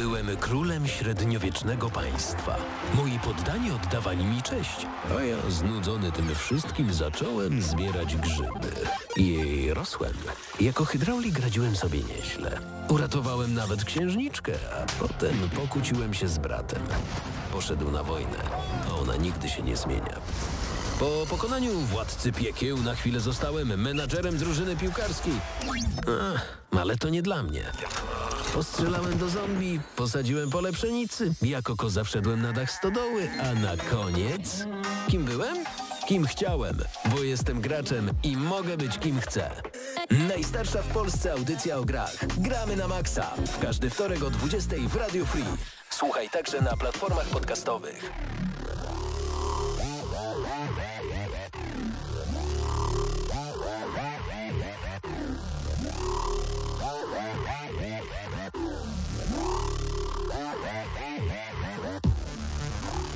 Byłem królem średniowiecznego państwa. Moi poddani oddawali mi cześć, a ja znudzony tym wszystkim zacząłem zbierać grzyby. I rosłem. Jako hydraulik radziłem sobie nieźle. Uratowałem nawet księżniczkę, a potem pokłóciłem się z bratem. Poszedł na wojnę, a ona nigdy się nie zmienia. Po pokonaniu władcy piekieł na chwilę zostałem menadżerem drużyny piłkarskiej. Ach, ale to nie dla mnie. Postrzelałem do zombie, posadziłem pole pszenicy, jako koza wszedłem na dach stodoły, a na koniec... Kim byłem? Kim chciałem, bo jestem graczem i mogę być kim chcę. Najstarsza w Polsce audycja o grach. Gramy na maksa. W każdy wtorek o 20 w Radio Free. Słuchaj także na platformach podcastowych.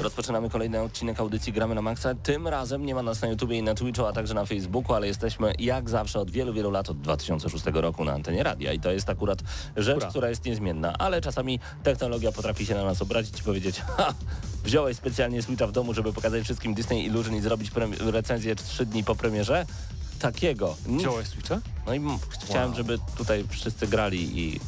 Rozpoczynamy kolejny odcinek audycji Gramy na Maxa. Tym razem nie ma nas na YouTubie i na Twitchu, a także na Facebooku, ale jesteśmy jak zawsze od wielu, wielu lat, od 2006 roku na antenie radia i to jest akurat rzecz, Ura. która jest niezmienna, ale czasami technologia potrafi się na nas obrazić i powiedzieć ha, wziąłeś specjalnie Switcha w domu, żeby pokazać wszystkim Disney Illusion i zrobić recenzję trzy dni po premierze. Takiego. Nic. Wziąłeś Switcha? No i m- chciałem, Wow. żeby tutaj wszyscy grali i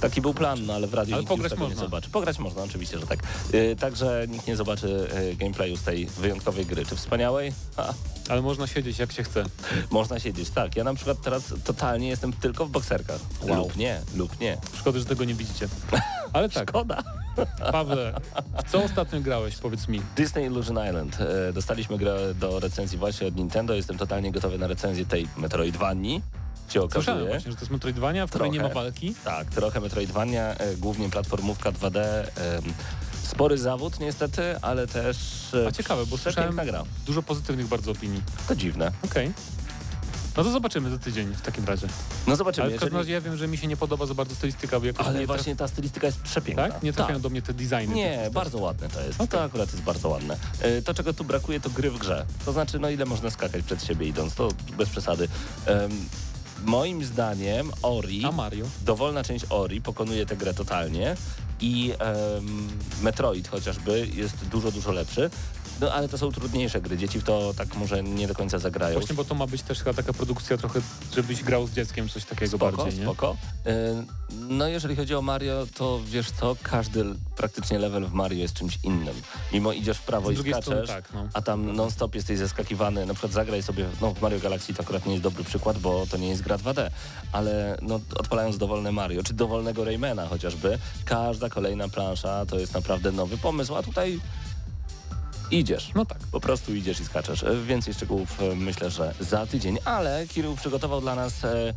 taki był plan, no ale w radiu Ale nikt tego nie można. zobaczy. Pograć można, oczywiście, że tak. Yy, także nikt nie zobaczy yy, gameplayu z tej wyjątkowej gry. Czy wspaniałej? Ha, Ale można siedzieć jak się chce. można siedzieć, tak. Ja na przykład teraz totalnie jestem tylko w bokserkach. Wow. Lub nie, lub nie. Szkoda, że tego nie widzicie. Ale tak, Szkoda. Pawle, w co ostatnio grałeś, powiedz mi? Disney Illusion Island. E, dostaliśmy grę do recenzji właśnie od Nintendo. Jestem totalnie gotowy na recenzję tej Metroidvanii. Się Słyszałem okazuje. właśnie, że to jest Metroidvania, w której nie ma walki. Tak, trochę Metroidvania, e, głównie platformówka 2D. em, spory zawód niestety, ale też e, A ciekawe, bo słyszałem gra. dużo pozytywnych bardzo opinii. To dziwne. Okej. No to zobaczymy za tydzień w takim razie. No zobaczymy. Ale w każdym razie ja wiem, że mi się nie podoba za bardzo stylistyka, bo jakoś Ale nie właśnie ta stylistyka jest przepiękna. Tak? Nie trafiają do mnie te designy. Nie, bardzo ładne to jest. Okej. To akurat jest bardzo ładne. E, To, czego tu brakuje, to gry w grze. To znaczy, no ile można skakać przed siebie idąc, to bez przesady. Em, moim zdaniem Ori, A Mario? dowolna część Ori pokonuje tę grę totalnie i em, Metroid chociażby jest dużo, dużo lepszy. No ale to są trudniejsze gry. Dzieci w to tak może nie do końca zagrają. Właśnie, bo to ma być też chyba taka produkcja trochę, żebyś grał z dzieckiem, coś takiego Spoko, bardziej, nie? spoko. Y, No jeżeli chodzi o Mario, to wiesz co, każdy praktycznie level w Mario jest czymś innym. Mimo idziesz w prawo i strony skaczesz, tak, no. a tam non-stop jesteś zeskakiwany. Na przykład zagraj sobie, no w Mario Galaxy to akurat nie jest dobry przykład, bo to nie jest gra 2D, ale no odpalając dowolne Mario, czy dowolnego Raymana chociażby, każda kolejna plansza to jest naprawdę nowy pomysł, a tutaj idziesz. No tak. Po prostu idziesz i skaczesz. E, Więcej szczegółów e, myślę, że za tydzień, ale Kirill przygotował dla nas e,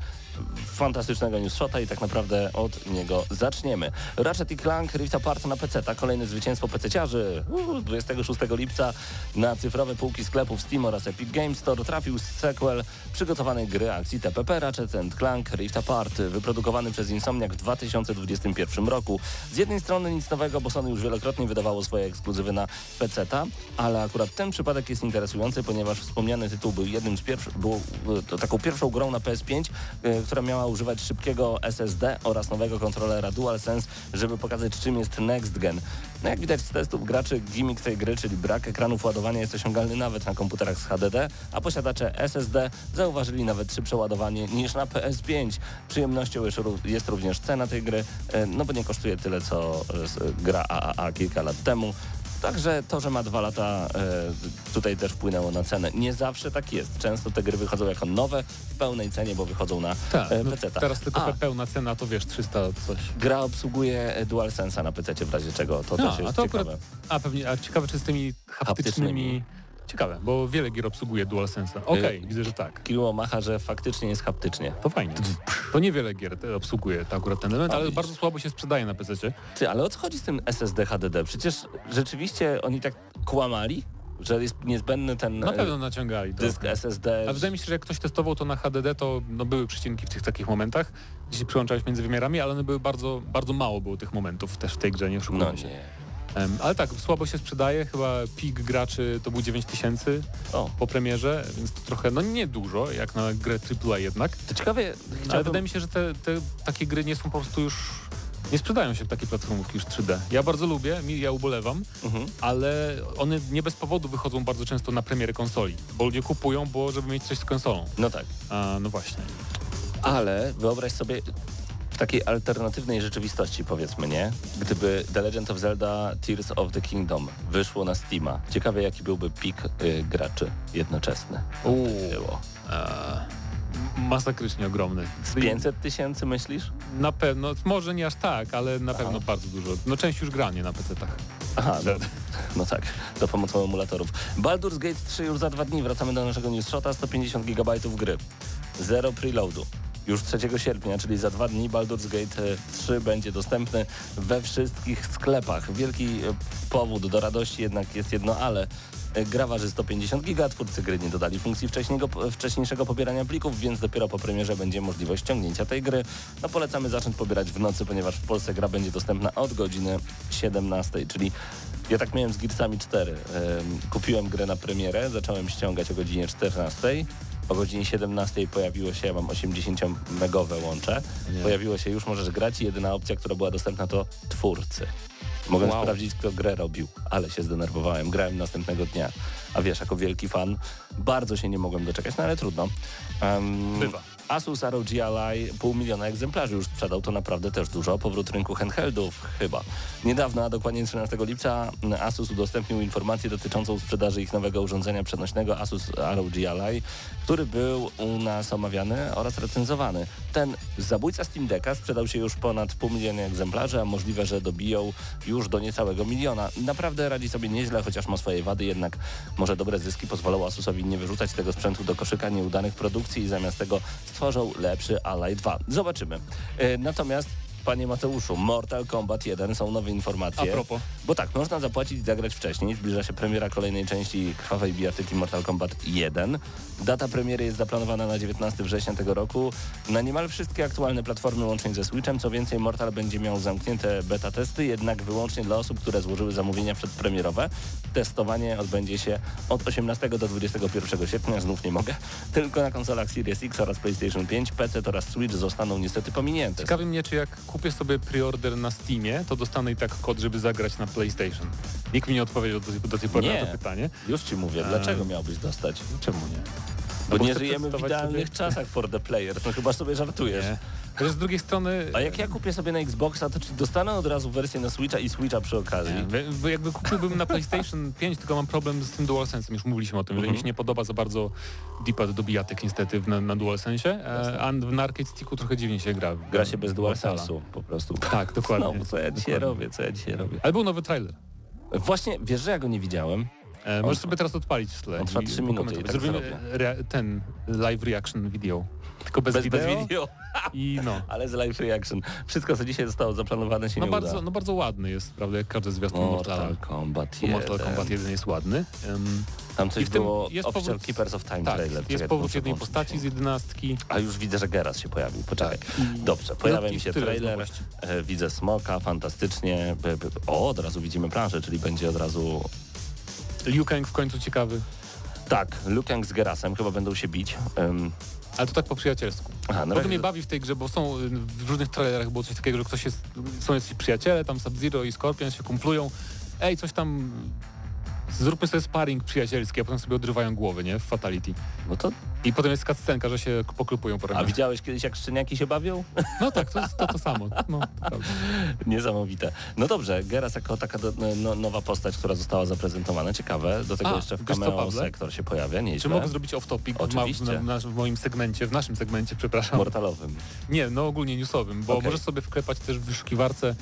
fantastycznego news shota i tak naprawdę od niego zaczniemy. Ratchet Clank Rift Apart na PC, ta kolejne zwycięstwo PC-ciarzy. Uuu, 26 lipca na cyfrowe półki sklepów Steam oraz Epic Games Store trafił sequel przygotowanej gry akcji TPP Ratchet Clank Rift Apart, wyprodukowany przez Insomniac w 2021 roku. Z jednej strony nic nowego, bo Sony już wielokrotnie wydawało swoje ekskluzywy na PC-ta, ale akurat ten przypadek jest interesujący, ponieważ wspomniany tytuł był jednym z pierwszych, był e, taką pierwszą grą na PS5, e, która miała używać szybkiego SSD oraz nowego kontrolera DualSense, żeby pokazać czym jest Next Gen. No jak widać z testów graczy, gimmick tej gry, czyli brak ekranów ładowania jest osiągalny nawet na komputerach z HDD, a posiadacze SSD zauważyli nawet szybsze ładowanie niż na PS5. Przyjemnością jest ró- jest również cena tej gry, e, no bo nie kosztuje tyle co e, gra AAA kilka lat temu. Także to, że ma dwa lata, e, tutaj też wpłynęło na cenę. Nie zawsze tak jest. Często te gry wychodzą jako nowe w pełnej cenie, bo wychodzą na Tak, e, no PC-ta. teraz tylko A, pełna cena to wiesz, 300 coś. gra obsługuje e, DualSense'a na PC w razie czego. To też A, jest a to ciekawe. akurat, a pewnie, a ciekawe czy z tymi haptycznymi... Haptycznymi. Ciekawe, bo wiele gier obsługuje DualSense'a. Okej, Y- widzę, że tak. Kilo macha, że faktycznie jest haptycznie. To fajnie. To niewiele gier te obsługuje to akurat ten element, A, ale widzisz. bardzo słabo się sprzedaje na PC. Ty, ale o co chodzi z tym SSD HDD? Przecież rzeczywiście oni tak kłamali, że jest niezbędny ten Na e, pewno naciągali to. dysk SSD. Ale wydaje mi się, że jak ktoś testował to na HDD, to no, były przycinki w tych takich momentach, gdzie się przyłączałeś między wymiarami, ale one były bardzo, bardzo mało było tych momentów też w tej grze, nie No oszukujmy się. nie. Ale tak, słabo się sprzedaje, chyba pik graczy to był 9000 O, po premierze, więc to trochę, no nie dużo, jak na grę AAA jednak. to ciekawie, Ale chciałbym... wydaje mi się, że te, te takie gry nie są po prostu już Nie sprzedają się takie platformówki już 3D. Ja bardzo lubię, ja ubolewam, Mhm. ale one nie bez powodu wychodzą bardzo często na premiery konsoli, bo ludzie kupują, bo żeby mieć coś z konsolą. No tak. A, no właśnie. Ale wyobraź sobie w takiej alternatywnej rzeczywistości, powiedzmy, nie? Gdyby The Legend of Zelda Tears of the Kingdom wyszło na Steama. Ciekawe, jaki byłby pik y, graczy jednoczesny. Uuu. Było. Eee, masakrycznie ogromny. Z 500 tysięcy myślisz? Na pewno, może nie aż tak, ale na Aha. pewno bardzo dużo. No część już granie na PC-tach. Aha, no, no tak, za pomocą emulatorów. Baldur's Gate 3 już za dwa dni. Wracamy do naszego news shota. 150 GB gry. Zero preloadu. Już 3 sierpnia, czyli za dwa dni Baldur's Gate e, 3 będzie dostępny we wszystkich sklepach. Wielki e, powód do radości jednak jest jedno ale. E, Gra waży 150 giga, twórcy gry nie dodali funkcji wcześniejszego, wcześniejszego pobierania plików, więc dopiero po premierze będzie możliwość ściągnięcia tej gry. No polecamy zacząć pobierać w nocy, ponieważ w Polsce gra będzie dostępna od godziny 17, czyli ja tak miałem z Gearsami 4. Ym, kupiłem grę na premierę, zacząłem ściągać o godzinie 14. O godzinie 17 pojawiło się, ja mam 80-megowe łącze, Nie. pojawiło się już możesz grać i jedyna opcja, która była dostępna to twórcy. Mogłem Wow. sprawdzić, kto grę robił, ale się zdenerwowałem. Grałem następnego dnia. A wiesz, jako wielki fan, bardzo się nie mogłem doczekać, no ale trudno. Em, Bywa. Asus ROG Ally pół miliona egzemplarzy już sprzedał, to naprawdę też dużo. Powrót rynku handheldów chyba. Niedawno, a dokładnie 13 lipca, Asus udostępnił informację dotyczącą sprzedaży ich nowego urządzenia przenośnego Asus ROG Ally, który był u nas omawiany oraz recenzowany. Ten zabójca Steam Decka sprzedał się już ponad pół miliona egzemplarzy, a możliwe, że dobiją już do niecałego miliona. Naprawdę radzi sobie nieźle, chociaż ma swoje wady, jednak może dobre zyski pozwolą Asusowi nie wyrzucać tego sprzętu do koszyka nieudanych produkcji i zamiast tego stworzą lepszy Ally 2. Zobaczymy. E, Natomiast Panie Mateuszu, Mortal Kombat 1 są nowe A informacje. propos. Bo tak, można zapłacić i zagrać wcześniej. Zbliża się premiera kolejnej części Krwawej Bijatyki Mortal Kombat 1. Data premiery jest zaplanowana na 19 września tego roku. Na niemal wszystkie aktualne platformy łącznie ze Switchem. Co więcej, Mortal będzie miał zamknięte beta testy, jednak wyłącznie dla osób, które złożyły zamówienia przedpremierowe. Testowanie odbędzie się od 18 do 21 sierpnia, znów nie mogę. Tylko na konsolach Series X oraz PlayStation 5, PC oraz Switch zostaną niestety pominięte. Ciekawi mnie, czy jak kupię sobie preorder na Steamie, to dostanę i tak kod, żeby zagrać na PlayStation. Nikt mi nie odpowiedział do, tej- do tej pory Nie. na to pytanie. Już ci mówię, dlaczego miałbyś dostać? Czemu nie? Bo bo nie żyjemy w idealnych sobie- czasach for the players. No chyba sobie żartujesz. Nie. Chociaż z drugiej strony... A jak ja kupię sobie na Xboxa, to czy dostanę od razu wersję na Switcha i Switcha przy okazji? Nie, jakby kupiłbym na PlayStation 5, tylko mam problem z tym DualSense'em, już mówiliśmy o tym, że Mhm. mi się nie podoba za bardzo D-pad do bijatek niestety na, na DualSense, e, a na Arcade Sticku trochę dziwnie się gra. Gra się bez w dual Mortala. sensu po prostu. Tak, dokładnie. No, co ja dzisiaj Dokładnie. robię, co ja dzisiaj robię. Ale był nowy trailer. Właśnie, wiesz, że ja go nie widziałem? E, możesz sobie teraz odpalić w tle. On trwa i trzy minuty pokomentować. i tak Zrobimy rea- ten live reaction video. Tylko bez, Bez, wideo, bez video, i no. ale z live reaction. Wszystko, co dzisiaj zostało zaplanowane się No nie bardzo, uda. no bardzo ładny jest, prawda, jak każdy zwiastun Mortala. Mortal Kombat Bo 1. Mortal Kombat 1 jest ładny. Em, Tam coś I w tym było, jest Official powrót- Keepers of Time tak, trailer. jest powrót jednej postaci się. z jedenastki. A już widzę, że Geras się pojawił. Poczekaj. Tak. Dobrze, pojawia No i mi się trailer. E, Widzę smoka, fantastycznie. O, od razu widzimy planszę, czyli będzie od razu... Liu Kang w końcu ciekawy. Tak, Luke Kang z Gerasem chyba będą się bić. Em, Ale to tak po przyjacielsku. Aha, Bardzo razie- mnie bawi w tej grze, bo są y, w różnych trailerach było coś takiego, że ktoś jest, są jacyś przyjaciele, tam Sub-Zero i Scorpion się kumplują. Ej, coś tam, zróbmy sobie sparring przyjacielski, a potem sobie odrywają głowy, nie? W Fatality. No to... I potem jest cutscenka, że się poklupują po A ramionach. widziałeś kiedyś, jak szczeniaki się bawią? No tak, to jest to, to samo. No, to prawda. Niesamowite. No dobrze, Geras jako taka do, no, nowa postać, która została zaprezentowana. Ciekawe. Do tego A, jeszcze w wiesz co, cameo Pawle? sektor się pojawia, nieźle. Czy mogę zrobić off-topic w, ma- w, Oczywiście. na, w moim segmencie, w naszym segmencie, przepraszam. Mortalowym. Nie, no ogólnie newsowym, bo Okej. możesz sobie wklepać też w wyszukiwarce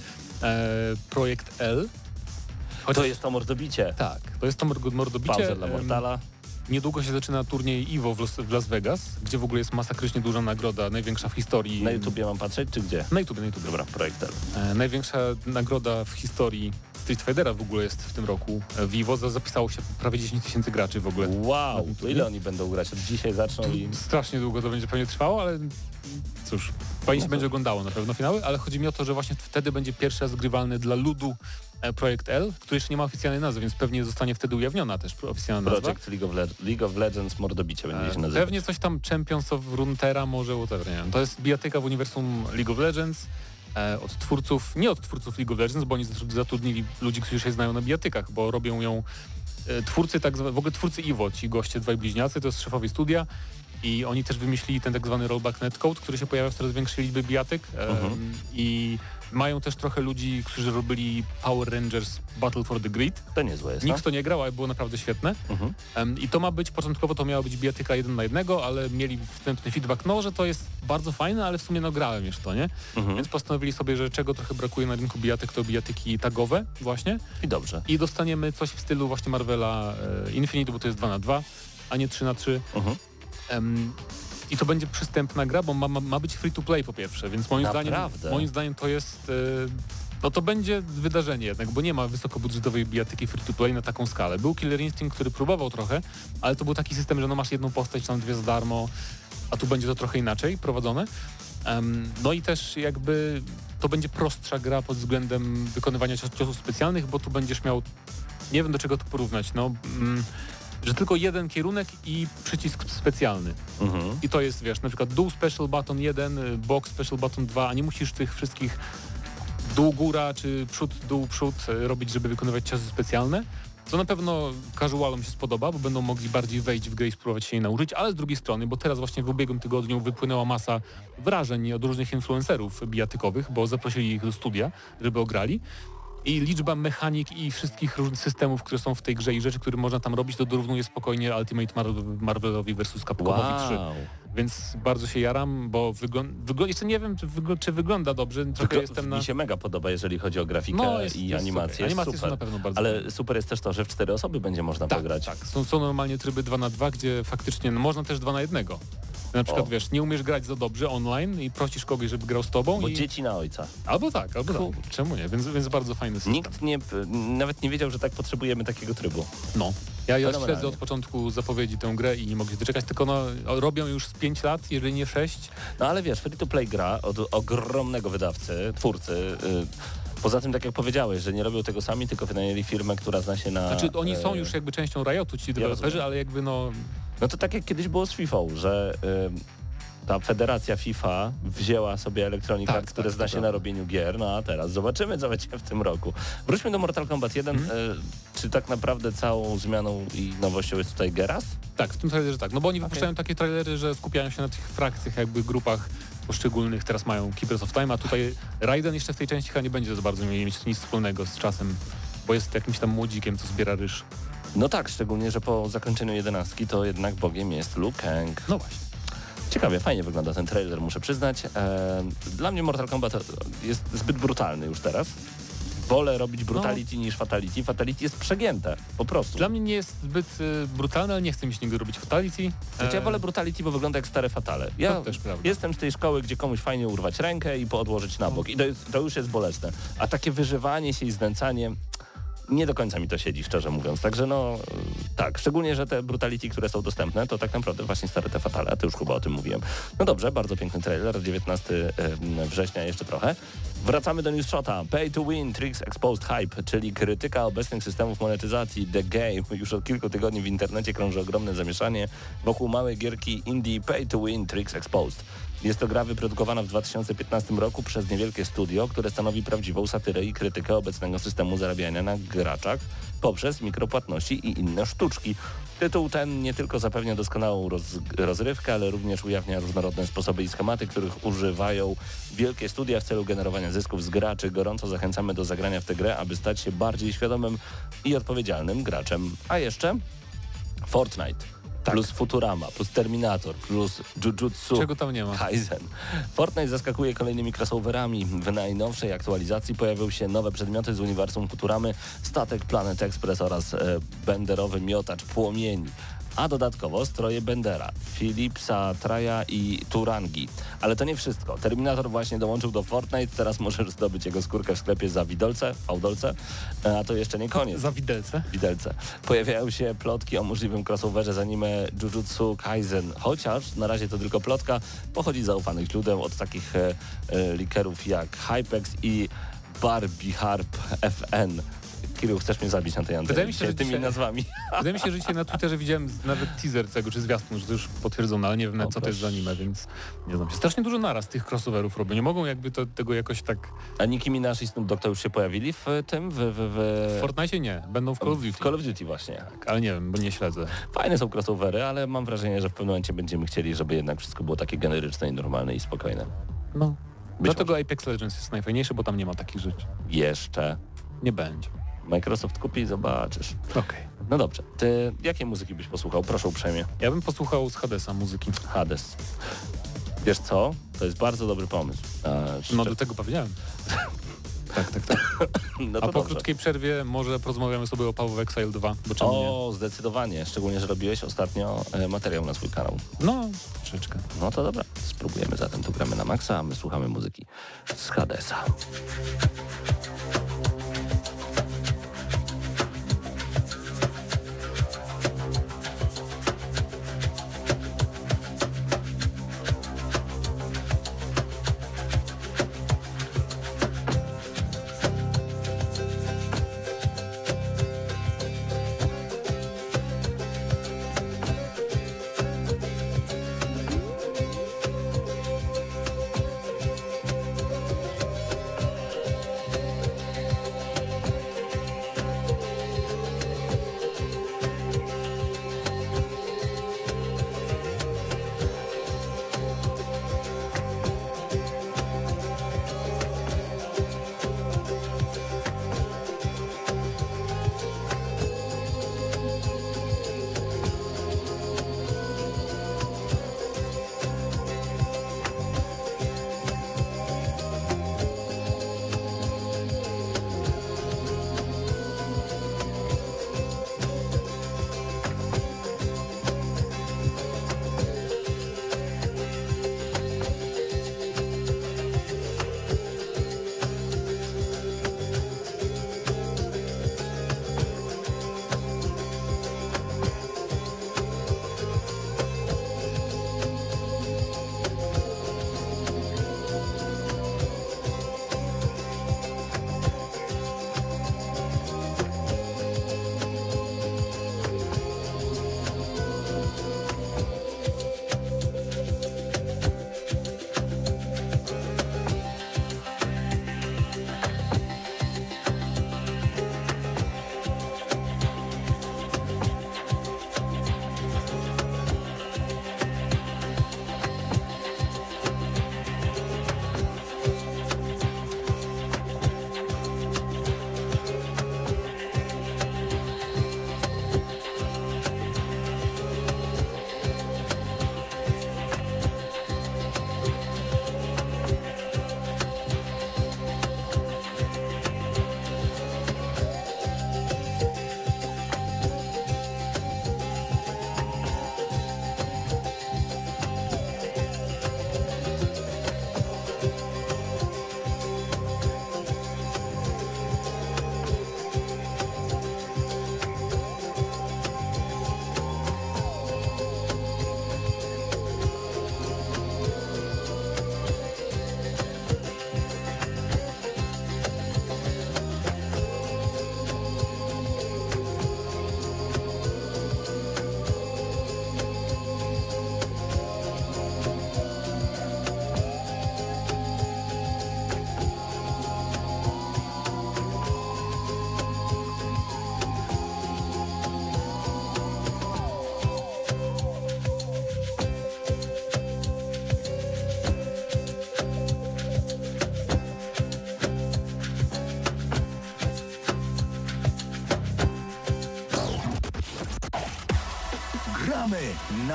e, projekt L. To jest to mordobicie. Tak, to jest to mord- mordobicie. Pauza dla Mortala. Niedługo się zaczyna turniej EVO w Las, Vegas, gdzie w ogóle jest masakrycznie duża nagroda, największa w historii. Na YouTubie mam patrzeć, czy gdzie? Na YouTube, na YouTube. Dobra, projekt L. E, największa nagroda w historii Street Fightera w ogóle jest w tym roku. E, za- zapisało się prawie 10 tysięcy graczy w ogóle. Wow, to ile oni będą grać? Od dzisiaj zaczną i... Strasznie długo to będzie pewnie trwało, ale cóż, fajnie się No będzie oglądało na pewno finały, ale chodzi mi o to, że właśnie wtedy będzie pierwszy raz grywalny dla ludu e, projekt L, który jeszcze nie ma oficjalnej nazwy, więc pewnie zostanie wtedy ujawniona też oficjalna nazwa. Project League of, Le- League of Legends mordobicie będzie się E, nazywać. Pewnie coś tam Champions of Runeterra może, whatever, nie wiem. To jest bijatyka w uniwersum League of Legends od twórców, nie od twórców League of Legends, bo oni zatrudnili ludzi, którzy się znają na bijatykach, bo robią ją e, twórcy, tak w ogóle twórcy Iwo, ci goście, dwaj bliźniacy, to jest szefowie studia i oni też wymyślili ten tak zwany rollback netcode, który się pojawia w coraz większej liczbie bijatyk mhm. i mają też trochę ludzi, którzy robili Power Rangers Battle for the Grid. To niezłe jest. Nikt no? to nie grał, ale było naprawdę świetne. Mhm. Um, I to ma być, początkowo to miała być bijatyka jeden na jednego, ale mieli wstępny feedback, no, że to jest bardzo fajne, ale w sumie no grałem już to, nie? Mhm. Więc postanowili sobie, że czego trochę brakuje na rynku bijatyk, to bijatyki tagowe właśnie. I dobrze. I dostaniemy coś w stylu właśnie Marvela e, Infinite, bo to jest 2 na 2 a nie 3 na 3 mhm. Um, i to będzie przystępna gra, bo ma, ma, ma być free to play po pierwsze, więc moim zdaniem, moim zdaniem to jest... Yy, no to będzie wydarzenie jednak, bo nie ma wysokobudżetowej bijatyki free to play na taką skalę. Był Killer Instinct, który próbował trochę, ale to był taki system, że no masz jedną postać, tam dwie za darmo, a tu będzie to trochę inaczej prowadzone. No i też jakby to będzie prostsza gra pod względem wykonywania ciosów specjalnych, bo tu będziesz miał, nie wiem do czego to porównać, no... Mm, że tylko jeden kierunek i przycisk specjalny. Mhm. I to jest, wiesz, na przykład dół special button 1, box special button 2, a nie musisz tych wszystkich dół góra czy przód dół przód e, robić, żeby wykonywać ciosy specjalne. Co na pewno casualom się spodoba, bo będą mogli bardziej wejść w grę i spróbować się jej nauczyć, ale z drugiej strony, bo teraz właśnie w ubiegłym tygodniu wypłynęła masa wrażeń od różnych influencerów bijatykowych, bo zaprosili ich do studia, żeby ograli i liczba mechanik i wszystkich różnych systemów, które są w tej grze i rzeczy, które można tam robić, to dorównuje spokojnie Ultimate Marvelowi versus Capcomowi wow. 3. Więc bardzo się jaram, bo wygląda, jeszcze nie wiem, czy, wygl czy, wygląda dobrze. Trochę jestem na... Mi się mega podoba, jeżeli chodzi o grafikę no, jest, i jest animację. Animacje super. są na pewno bardzo Ale super jest też to, że w cztery osoby będzie można tak, pograć. Tak, są, są normalnie tryby 2 na 2 gdzie faktycznie no, można też 2 na 1. Na przykład, o. wiesz, nie umiesz grać za dobrze online i prosisz kogoś, żeby grał z tobą. Bo i... dzieci na ojca. Albo tak, albo cool. tak. Czemu nie? Więc, więc bardzo fajny system. Nikt nie, nawet nie wiedział, że tak potrzebujemy takiego trybu. No. Ja, ja śledzę od początku zapowiedzi tę grę i nie mogę się doczekać, tylko no, robią już z 5 lat, jeżeli nie 6. No ale wiesz, free to play gra od ogromnego wydawcy, twórcy. Yy, Poza tym, tak jak powiedziałeś, że nie robią tego sami, tylko wynajęli firmę, która zna się na... Znaczy oni są e, już jakby częścią Riotu, ci deweloperzy, ale jakby no... No to tak jak kiedyś było z FIFA, że ta federacja FIFA wzięła sobie Electronic tak, Arts, które tak, zna się na robieniu gier, no a teraz zobaczymy, co będzie w tym roku. Wróćmy do Mortal Kombat 1. Mm. czy tak naprawdę całą zmianą i nowością jest tutaj Geras? Tak, w tym trailerze tak. No bo oni okay. wypuszczają takie trailery, że skupiają się na tych frakcjach, jakby grupach poszczególnych. Teraz mają Keepers of Time, a tutaj Raiden jeszcze w tej części chyba nie będzie za bardzo mieć nic wspólnego z czasem, bo jest jakimś tam młodzikiem, co zbiera ryż. No tak, szczególnie, że po zakończeniu jedenastki to jednak Bogiem jest Liu Kang. No właśnie. Ciekawie, fajnie wygląda ten trailer, muszę przyznać. Dla mnie Mortal Kombat jest zbyt brutalny już teraz. Wolę robić no. brutality no. niż fatality. Fatality jest przegięte, po prostu. Dla mnie nie jest zbyt y, brutalne, ale nie chcę mi się niego robić fatality. Znaczy, ja wolę brutality, bo wygląda jak stare fatale. Ja jestem z tej szkoły, gdzie komuś fajnie urwać rękę i poodłożyć na bok. I to, jest, to już jest bolesne. A takie wyżywanie się i znęcanie nie do końca mi to siedzi, szczerze mówiąc. Także no tak, szczególnie, że te brutality, które są dostępne, to tak naprawdę właśnie stare te fatale, a ty już chyba o tym mówiłem. No dobrze, bardzo piękny trailer, 19 września jeszcze trochę. Wracamy do News Shota. Pay to win, tricks exposed hype, czyli krytyka obecnych systemów monetyzacji The Game. Już od kilku tygodni w internecie krąży ogromne zamieszanie wokół małej gierki indie Pay to win, tricks exposed. Jest to gra wyprodukowana w 2015 roku przez niewielkie studio, które stanowi prawdziwą satyrę i krytykę obecnego systemu zarabiania na graczach poprzez mikropłatności i inne sztuczki. Tytuł ten nie tylko zapewnia doskonałą roz, rozrywkę, ale również ujawnia różnorodne sposoby i schematy, których używają wielkie studia w celu generowania zysków z graczy. Gorąco zachęcamy do zagrania w tę grę, aby stać się bardziej świadomym i odpowiedzialnym graczem. A jeszcze Fortnite tak. plus Futurama, plus Terminator, plus Jujutsu Czego tam nie ma? Kaizen. Fortnite zaskakuje kolejnymi crossoverami. W najnowszej aktualizacji pojawiły się nowe przedmioty z uniwersum Futuramy, statek Planet Express oraz e, benderowy miotacz płomieni a dodatkowo stroje Bendera, Philipsa, Traja i Turangi. Ale to nie wszystko. Terminator właśnie dołączył do Fortnite, teraz możesz zdobyć jego skórkę w sklepie za widolce, fałdolce, a to jeszcze nie koniec. Za widelce? Widelce. Pojawiają się plotki o możliwym crossoverze z anime Jujutsu Kaisen, chociaż na razie to tylko plotka, pochodzi z zaufanych źródeł od takich e, e, likerów jak Hypex i Barbie Harp FN Kirill, chcesz mnie zabić na tej antenie Wydaje mi się, że tymi dzisiaj- nazwami. Wydaje mi się, że dzisiaj na Twitterze widziałem nawet teaser tego, czy zwiastun, że to już potwierdzono, ale nie wiem O, co to jest za anime, więc nie znam się. Strasznie dużo naraz tych crossoverów robią. Nie mogą jakby to, tego jakoś tak... A Nicki Minaj i Snoop Dogg to już się pojawili w tym, w... w, w... W Fortnite nie, będą w Call of Duty. W Call of Duty właśnie. Tak, ale nie wiem, bo nie śledzę. Fajne są crossovery, ale mam wrażenie, że w pewnym momencie będziemy chcieli, żeby jednak wszystko było takie generyczne i normalne i spokojne. No. Być Dlatego Apex Legends jest najfajniejszy, bo tam nie ma takich rzeczy. Jeszcze. Nie będzie. Microsoft kupi zobaczysz. Okej. No dobrze. Ty jakiej muzyki byś posłuchał? Proszę uprzejmie. Ja bym posłuchał z Hadesa muzyki. Hades. Wiesz co? To jest bardzo dobry pomysł. A, No szczer- do tego powiedziałem. tak, tak, tak. no A po dobrze. krótkiej przerwie może porozmawiamy sobie o Paweł Exile 2, bo czemu nie? O, zdecydowanie. Szczególnie, że robiłeś ostatnio e, materiał na swój kanał. No, troszeczkę. No to dobra. Spróbujemy zatem. Tu gramy na maksa, a my słuchamy muzyki z Hadesa.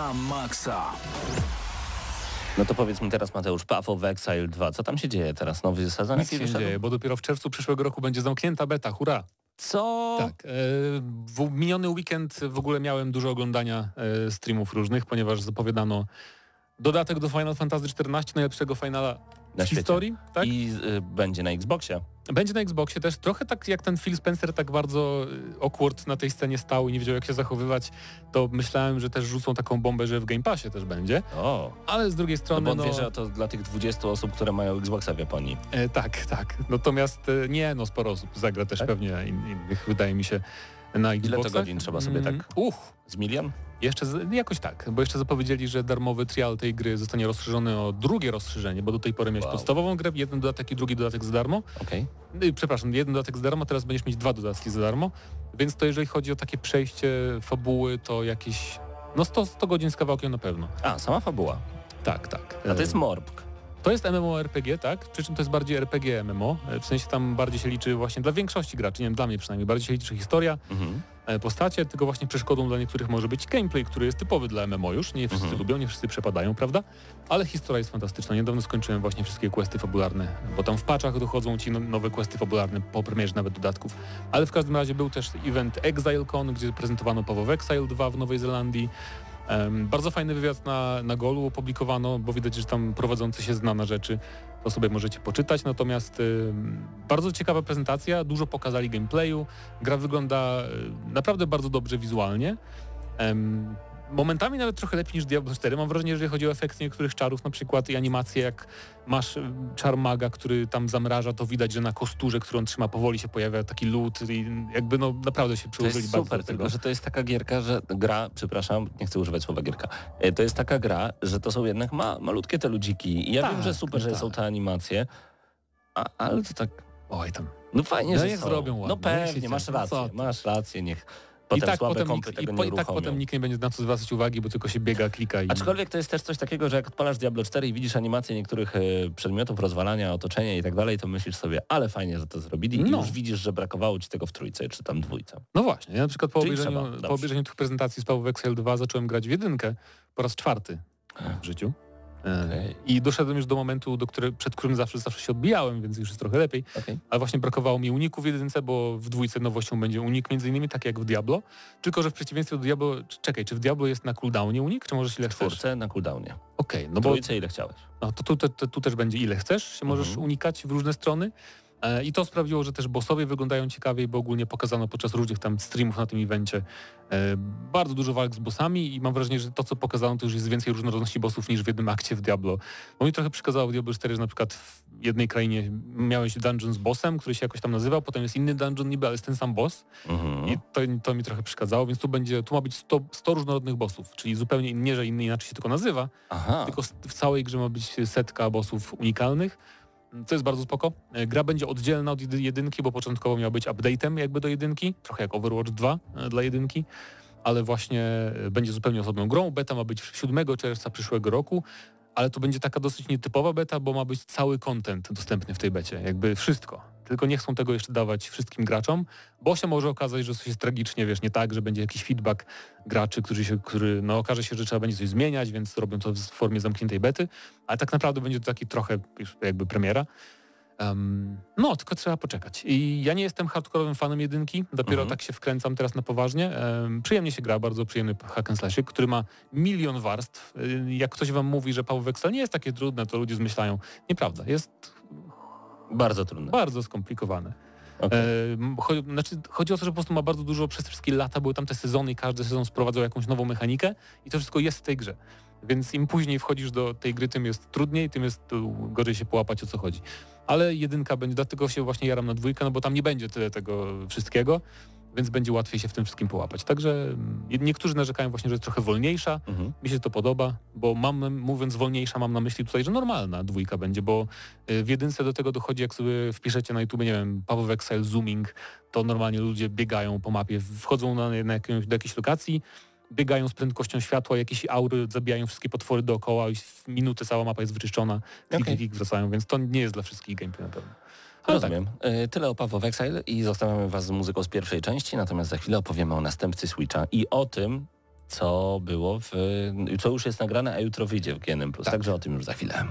Na maksa. No to powiedz mi teraz Mateusz, Path of Exile 2. Co tam się dzieje teraz? Nowy sezon Nic się dzieje, bo dopiero w czerwcu przyszłego roku będzie zamknięta beta, hurra! Co? Tak. E, w miniony weekend w ogóle miałem dużo oglądania e, streamów różnych, ponieważ zapowiadano dodatek do Final Fantasy XIV, najlepszego finala Na w świecie. historii. Tak? I y, będzie na Xboxie. Będzie na Xboxie też trochę tak jak ten Phil Spencer tak bardzo y, awkward na tej scenie stał i nie wiedział jak się zachowywać, to myślałem, że też rzucą taką bombę, że w Game Passie też będzie. O, Ale z drugiej no strony bo on no, wie, że to dla tych 20 osób, które mają Xboxa w Japonii. e, tak, tak. Natomiast e, nie, no sporo osób zagra też Tak? pewnie in, innych, wydaje mi się, na Xboxach. to godzin trzeba sobie tak- Uch, Z milion? Jeszcze z, jakoś tak, bo jeszcze zapowiedzieli, że darmowy trial tej gry zostanie rozszerzony o drugie rozszerzenie, bo do tej pory miałeś Wow. podstawową grę, jeden dodatek i drugi dodatek za darmo. Okej. Y, Przepraszam, jeden dodatek za darmo, teraz będziesz mieć dwa dodatki za darmo, więc to jeżeli chodzi o takie przejście fabuły, to jakieś no 100, 100 godzin z kawałkiem na pewno. A, sama fabuła. Tak, tak. A to jest E, Morpg. To jest MMORPG, tak? Przy czym to jest bardziej RPG MMO, e, w sensie tam bardziej się liczy właśnie dla większości graczy, nie wiem, dla mnie przynajmniej, bardziej się liczy historia, Mhm. e, postacie, tylko właśnie przeszkodą dla niektórych może być gameplay, który jest typowy dla MMO już, nie wszyscy Mhm. lubią, nie wszyscy przepadają, prawda? Ale historia jest fantastyczna. Niedawno skończyłem właśnie wszystkie questy fabularne, bo tam w patchach dochodzą ci no- nowe questy fabularne, po premierze nawet dodatków. Ale w każdym razie był też event ExileCon, gdzie prezentowano of Exile 2 w Nowej Zelandii. Bardzo fajny wywiad na, na Golu opublikowano, bo widać, że tam prowadzący się zna na rzeczy. To sobie możecie poczytać. Natomiast bardzo ciekawa prezentacja, dużo pokazali gameplayu. Gra wygląda y, naprawdę bardzo dobrze wizualnie. Momentami nawet trochę lepiej niż Diablo 4. Mam wrażenie, że jeżeli chodzi o efekty niektórych czarów, na przykład i animacje, jak masz y, czar maga, który tam zamraża, to widać, że na kosturze, którą trzyma, powoli się pojawia taki lód i jakby no naprawdę się przyłożyli bardzo super, do tego. tylko że to jest taka gierka, że gra, przepraszam, nie chcę używać słowa gierka, E, to jest taka gra, że to są jednak ma, malutkie te ludziki i ja Tak, wiem, że super, że tak. są te animacje, a, ale to tak, Oj tam. no fajnie, No że niech są. zrobią No ładnie, się pewnie, masz. No rację, masz rację, niech I potem tak, słabe potem nikt, tego i, po, I tak potem nikt nie będzie na to zwracać uwagi, bo tylko się biega, klika i... Aczkolwiek to jest też coś takiego, że jak odpalasz Diablo 4 i widzisz animację niektórych e, przedmiotów, rozwalania, otoczenia i tak dalej, to myślisz sobie, ale fajnie, że to zrobili i No. już widzisz, że brakowało ci tego w trójce czy tam dwójce. No właśnie, ja na przykład po Czyli obejrzeniu, trzeba, po obejrzeniu tych prezentacji z Paweł Excel 2 zacząłem grać w jedynkę po raz czwarty w życiu. Okej. I doszedłem już do momentu, do który, przed którym zawsze, zawsze się odbijałem, więc już jest trochę lepiej. Okej. Ale właśnie brakowało mi uników w jedynce, bo w dwójce nowością będzie unik między innymi, tak jak w Diablo. Tylko, że w przeciwieństwie do Diablo, czekaj, czy w Diablo jest na cooldownie unik, czy możesz ile W chcesz? na cooldownie. Okej, no W bo trójce ile chciałeś? no, to tu, tu, tu, tu też będzie ile chcesz, się możesz Mhm. unikać w różne strony. E, I to sprawiło, że też bossowie wyglądają ciekawiej, bo ogólnie pokazano podczas różnych tam streamów na tym evencie e, bardzo dużo walk z bossami i mam wrażenie, że to co pokazano to już jest więcej różnorodności bossów niż w jednym akcie w Diablo. Bo mi trochę przeszkadzało w Diablo 4, że na przykład w jednej krainie miałeś dungeon z bossem, który się jakoś tam nazywał, potem jest inny dungeon niby, ale jest ten sam boss Mhm. i to, to mi trochę przeszkadzało, więc tu będzie, tu ma być 100, 100 różnorodnych bossów, czyli zupełnie nie, że inny inaczej się tylko nazywa, Aha, tylko w całej grze ma być setka bossów unikalnych, co jest bardzo spoko. E, Gra będzie oddzielna od jedy- jedynki, bo początkowo miała być update'em jakby do jedynki, trochę jak Overwatch 2 e, dla jedynki, ale właśnie e, będzie zupełnie osobną grą. Beta ma być 7 czerwca przyszłego roku, ale to będzie taka dosyć nietypowa beta, bo ma być cały content dostępny w tej becie, jakby wszystko. Tylko nie chcą tego jeszcze dawać wszystkim graczom, bo się może okazać, że coś jest tragicznie, wiesz, nie tak, że będzie jakiś feedback graczy, którzy się, który, no okaże się, że trzeba będzie coś zmieniać, więc robią to w formie zamkniętej bety, ale tak naprawdę będzie to taki trochę jakby premiera. Em, no, tylko trzeba poczekać. I ja nie jestem hardkorowym fanem jedynki, dopiero Mhm. tak się wkręcam teraz na poważnie. Em, przyjemnie się gra, bardzo przyjemny hack and slashy, który ma milion warstw. Y, Jak ktoś wam mówi, że Paweł Wexel nie jest takie trudne, to ludzie zmyślają. Nieprawda, jest bardzo trudne. bardzo skomplikowane. E, chodzi, znaczy, chodzi o to, że po prostu ma bardzo dużo, przez wszystkie lata były tam te sezony i każdy sezon sprowadzał jakąś nową mechanikę i to wszystko jest w tej grze. Więc im później wchodzisz do tej gry, tym jest trudniej, tym jest gorzej się połapać o co chodzi. Ale jedynka będzie, dlatego się właśnie jaram na dwójkę, no bo tam nie będzie tyle tego wszystkiego, więc będzie łatwiej się w tym wszystkim połapać. Także mm, niektórzy narzekają właśnie, że jest trochę wolniejsza, Mhm. mi się to podoba, bo mam, mówiąc wolniejsza, mam na myśli tutaj, że normalna dwójka będzie, bo y, w jedynce do tego dochodzi, jak sobie wpiszecie na YouTube, nie wiem, Paweł Excel, zooming, to normalnie ludzie biegają po mapie, wchodzą na, na jakąś, do jakiejś lokacji, biegają z prędkością światła, jakieś aury zabijają wszystkie potwory dookoła i w minutę cała mapa jest wyczyszczona, klik, Okej. klik, wracają, więc to nie jest dla wszystkich gameplay na pewno. Ale tak, Rozumiem. E, Tyle o Paweł Exile i zostawiamy Was z muzyką z pierwszej części, natomiast za chwilę opowiemy o następcy Switcha i o tym, co było w, co już jest nagrane, a jutro wyjdzie w GNM+. Tak. Także o tym już za chwilę.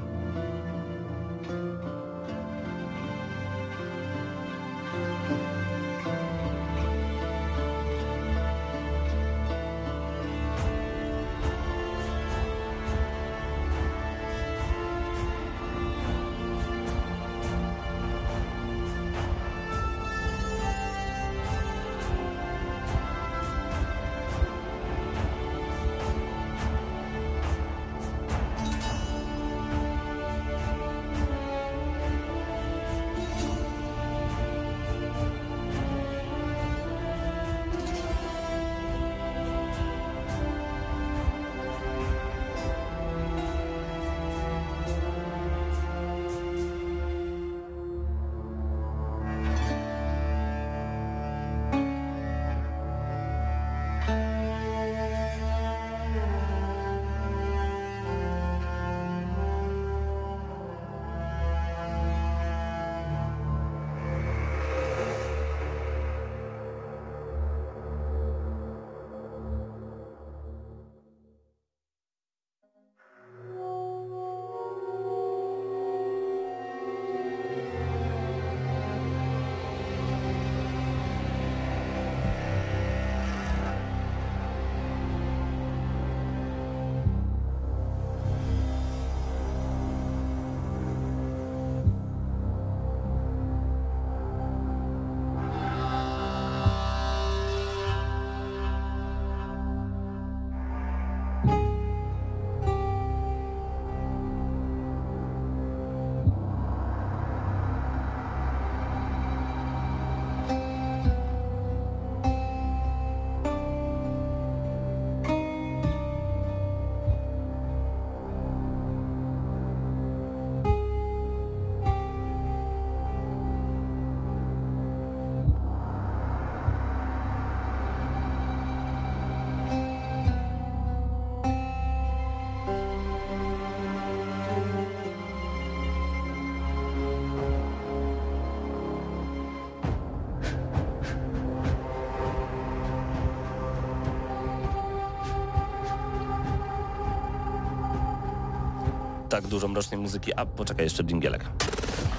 Tak dużo mrocznej muzyki. A poczekaj, jeszcze dżingielek.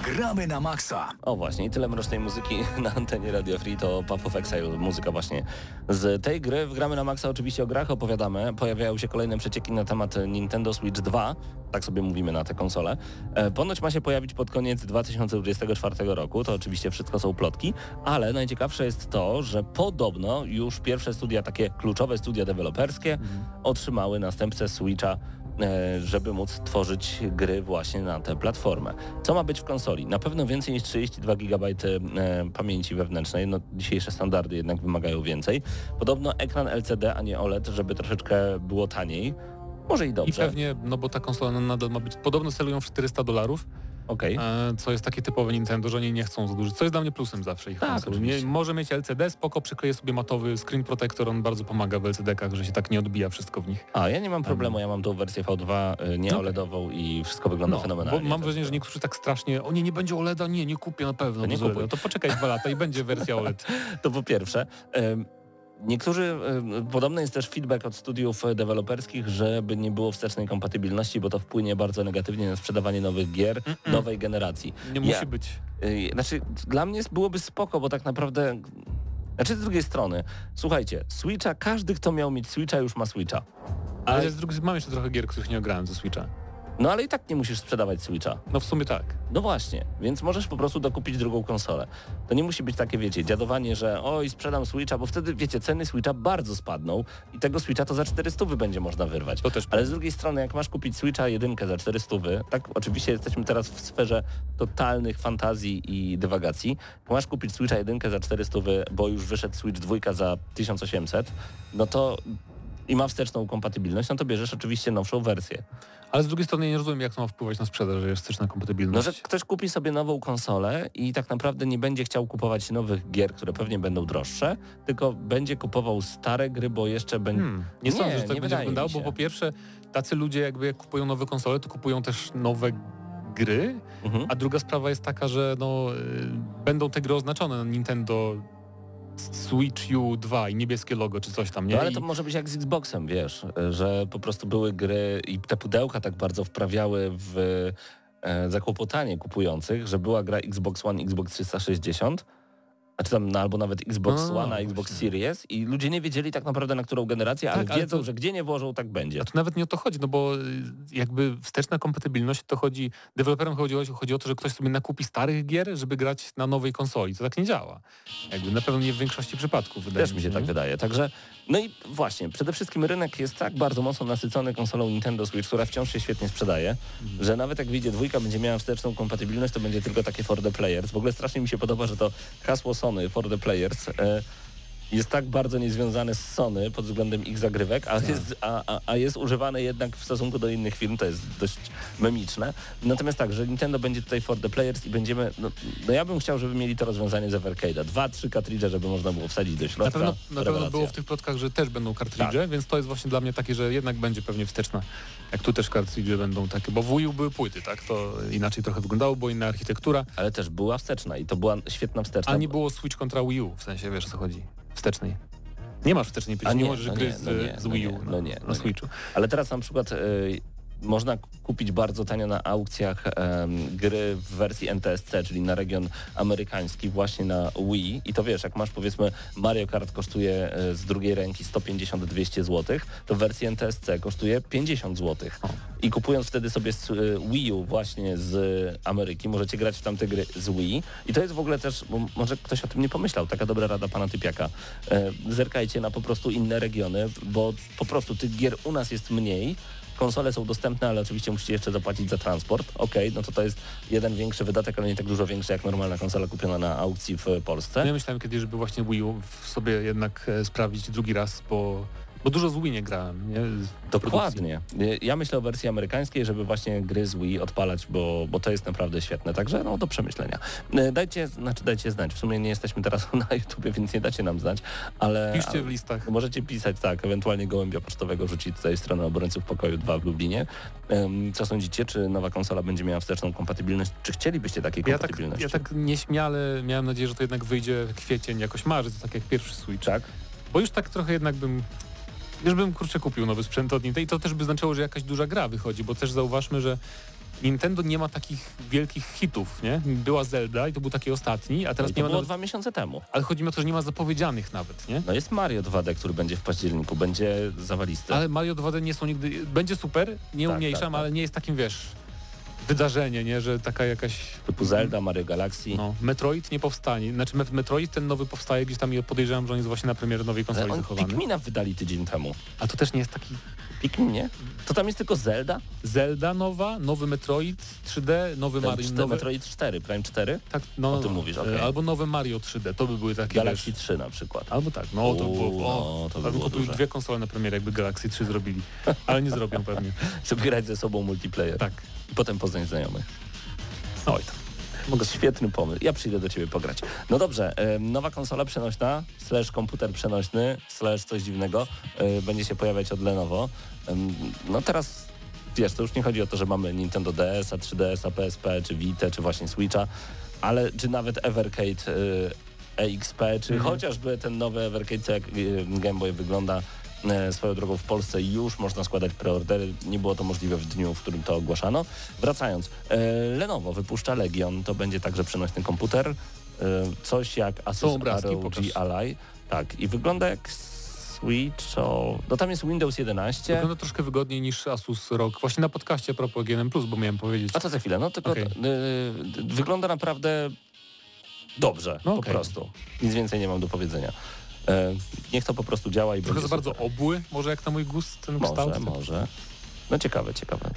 Gramy na maksa. O właśnie, i tyle mrocznej muzyki na antenie Radio Free to Path of Exile, muzyka właśnie z tej gry. W Gramy na Maxa oczywiście o grach opowiadamy. Pojawiają się kolejne przecieki na temat Nintendo Switch 2, tak sobie mówimy na tę konsolę. E, ponoć ma się pojawić pod koniec 2024 roku, to oczywiście wszystko są plotki, ale najciekawsze jest to, że podobno już pierwsze studia, takie kluczowe studia deweloperskie mhm. otrzymały następcę Switcha żeby móc tworzyć gry właśnie na tę platformę. Co ma być w konsoli? Na pewno więcej niż 32 GB e, pamięci wewnętrznej. No, dzisiejsze standardy jednak wymagają więcej. Podobno ekran LCD, a nie OLED, żeby troszeczkę było taniej. Może i dobrze. I pewnie, no bo ta konsola nadal ma być, podobno celują w 400 dolarów, Okay. E, co jest takie typowe Nintendo, że oni nie chcą za dużo. Co jest dla mnie plusem zawsze ich tak, nie, Może mieć LCD, spoko, przykleję sobie matowy screen protector, on bardzo pomaga w LCD-kach, że się tak nie odbija wszystko w nich. A, ja nie mam problemu, ja mam tą wersję V2 y, nie OLEDową i wszystko wygląda no, fenomenalnie. Bo mam wrażenie, że niektórzy tak strasznie, o nie, nie będzie OLEDa, nie, nie kupię na pewno. To nie kupuj. To poczekaj dwa lata i będzie wersja OLED. to po pierwsze. Niektórzy, podobny jest też feedback od studiów deweloperskich, żeby nie było wstecznej kompatybilności, bo to wpłynie bardzo negatywnie na sprzedawanie nowych gier mm -mm. nowej generacji. Nie musi być. Y, znaczy, dla mnie byłoby spoko, bo tak naprawdę... Znaczy z drugiej strony, słuchajcie, Switcha, każdy kto miał mieć Switcha już ma Switcha. Ale z drugiej mam jeszcze trochę gier, których nie ograłem ze Switcha. No ale i tak nie musisz sprzedawać Switcha. No w sumie tak. No właśnie, więc możesz po prostu dokupić drugą konsolę. To nie musi być takie, wiecie, dziadowanie, że oj, sprzedam Switcha, bo wtedy, wiecie, ceny Switcha bardzo spadną i tego Switcha to za 400 będzie można wyrwać. To też ale z drugiej strony, jak masz kupić Switcha jedynkę za 400, tak, oczywiście jesteśmy teraz w sferze totalnych fantazji i dywagacji, masz kupić Switcha jedynkę za 400, bo już wyszedł Switch dwójka za 1800, no to i ma wsteczną kompatybilność, no to bierzesz oczywiście nowszą wersję. Ale z drugiej strony nie rozumiem, jak to ma wpływać na sprzedaż, że jest wsteczna kompatybilność. No, że ktoś kupi sobie nową konsolę i tak naprawdę nie będzie chciał kupować nowych gier, które pewnie będą droższe, tylko będzie kupował stare gry, bo jeszcze będzie... Hmm, nie, nie sądzę, że tak nie będzie wyglądało, bo po pierwsze tacy ludzie jakby jak kupują nowe konsole, to kupują też nowe gry, mhm. a druga sprawa jest taka, że no, y, będą te gry oznaczone na Nintendo Switch U 2 i niebieskie logo czy coś tam, nie? No ale to może być jak z Xboxem, wiesz, że po prostu były gry i te pudełka tak bardzo wprawiały w e, zakłopotanie kupujących, że była gra Xbox One, Xbox 360, czy tam, no, albo nawet Xbox no, One, a Xbox Series i ludzie nie wiedzieli tak naprawdę na którą generację, ale tak, wiedzą, ale to, że gdzie nie włożą, tak będzie. A tu nawet nie o to chodzi, no bo y, jakby wsteczna kompatybilność to chodzi, deweloperem chodzi, chodzi o to, że ktoś sobie nakupi starych gier, żeby grać na nowej konsoli. To tak nie działa. Jakby na pewno nie w większości przypadków. Wydaje Też mi się nie? tak wydaje. Także, no i właśnie, przede wszystkim rynek jest tak bardzo mocno nasycony konsolą Nintendo Switch, która wciąż się świetnie sprzedaje, mhm. że nawet jak wyjdzie dwójka, będzie miała wsteczną kompatybilność, to będzie tylko takie for the players. W ogóle strasznie mi się podoba, że to hasło Sony for the players. E, jest tak bardzo niezwiązany z Sony pod względem ich zagrywek, a, tak. jest, a, a, a, jest używane jednak w stosunku do innych firm, to jest dość memiczne. Natomiast tak, że Nintendo będzie tutaj for the players i będziemy, no, no ja bym chciał, żeby mieli to rozwiązanie z Evercade'a. Dwa, trzy kartridże, żeby można było wsadzić do środka. Na pewno, na pewno było w tych plotkach, że też będą kartridże, tak. więc to jest właśnie dla mnie takie, że jednak będzie pewnie wsteczna. Jak tu też kartridże będą takie, bo w Wii U były płyty, tak? To inaczej trochę wyglądało, bo inna architektura. Ale też była wsteczna i to była świetna wsteczna. A nie było Switch kontra Wii U, w sensie wiesz o co chodzi wstecznej. Nie masz wstecznej płyty, nie, nie możesz no gry z, no nie, z Wii U no, no nie, na, na Switchu. Ale teraz na przykład y, można kupić bardzo tanio na aukcjach um, gry w wersji NTSC, czyli na region amerykański, właśnie na Wii. I to wiesz, jak masz powiedzmy Mario Kart kosztuje e, z drugiej ręki 150-200 zł, to w wersji NTSC kosztuje 50 zł. I kupując wtedy sobie z, e, Wii U właśnie z Ameryki, możecie grać w tamte gry z Wii. I to jest w ogóle też, bo może ktoś o tym nie pomyślał, taka dobra rada pana Typiaka. E, zerkajcie na po prostu inne regiony, bo po prostu tych gier u nas jest mniej, Konsole są dostępne, ale oczywiście musicie jeszcze zapłacić za transport. Ok, no to to jest jeden większy wydatek, ale nie tak dużo większy jak normalna konsola kupiona na aukcji w Polsce. Ja myślałem kiedyś, żeby właśnie Wii U sobie jednak e, sprawdzić drugi raz, bo bo dużo z Wii nie grałem, nie? Dokładnie. Ja myślę o wersji amerykańskiej, żeby właśnie gry z Wii odpalać, bo, bo to jest naprawdę świetne. Także no do przemyślenia. E, dajcie, znaczy dajcie znać. W sumie nie jesteśmy teraz na YouTubie, więc nie dacie nam znać, ale... Piszcie w listach. Możecie pisać, tak, ewentualnie gołębia pocztowego rzucić tutaj stronę obrońców pokoju 2 w Lublinie. Co sądzicie, czy nowa konsola będzie miała wsteczną kompatybilność? Czy chcielibyście takiej ja tak- kompatybilności? Tak, ja tak nieśmiale miałem nadzieję, że to jednak wyjdzie kwiecień, jakoś marzec, tak jak pierwszy Switch. Tak? Bo już tak trochę jednak bym Już bym kurczę kupił nowy sprzęt od Nintendo i to też by znaczyło, że jakaś duża gra wychodzi, bo też zauważmy, że Nintendo nie ma takich wielkich hitów, nie? Była Zelda i to był taki ostatni, a No teraz i nie ma było nawet, dwa miesiące temu. ale chodzi mi o to, że nie ma zapowiedzianych nawet, nie? No jest Mario 2D, który będzie w październiku, będzie zawalisty. Ale Mario 2D nie są nigdy, będzie super, nie Tak, umniejszam, tak, tak. ale nie jest takim, wiesz, wydarzenie, nie? Że taka jakaś... Typu Zelda, Mario Galaxy. No, Metroid nie powstanie. Znaczy Met- Metroid ten nowy powstaje gdzieś tam i podejrzewam, że on jest właśnie na premierę nowej Ale konsoli on zachowany. Pikmina wydali tydzień temu. A to też nie jest taki Pikmin, nie? To tam jest tylko Zelda? Zelda nowa, nowy Metroid 3D, nowy Mario, cztery- nowy, Metroid 4, Prime 4, tak, no, o tym mówisz, e, okej. Albo nowe Mario 3D, to by były takie, Galaxy wiesz, 3 na przykład. Albo tak, no to było, o, no, to by było duże. dwie konsole na premierę, jakby Galaxy 3 zrobili, ale nie zrobią pewnie. Żeby grać ze sobą multiplayer. Tak, I potem poznać znajomych. oj tam. Mogę świetny pomysł. Ja przyjdę do ciebie pograć. No dobrze, em, nowa konsola przenośna, slash komputer przenośny, slash coś dziwnego, e, będzie się pojawiać od Lenovo. No teraz, wiesz, to już nie chodzi o to, że mamy Nintendo DS, a 3DS, PSP, czy Vita, czy właśnie Switcha, ale czy nawet Evercade e, EXP, czy Mhm. chociażby ten nowy Evercade, jak e, Game Boy wygląda, E, Swoją drogą w Polsce już można składać preordery, nie było to możliwe w dniu, w którym to ogłaszano. Wracając, e, Lenovo wypuszcza Legion, to będzie także przenośny komputer, e, coś jak Asus ROG. Ally, tak, i wygląda jak Switch, o... no tam jest Windows 11. Wygląda troszkę wygodniej niż Asus ROG. Właśnie na podcaście a propos GNM+, bo miałem powiedzieć. A to za chwilę, no tylko Okej. to, wygląda naprawdę dobrze, No po prostu. Nic więcej nie mam do powiedzenia. E, niech to po prostu działa i Trochę za bardzo super. obły, może jak na mój gust ten Może, kształt. może. No ciekawe, ciekawe.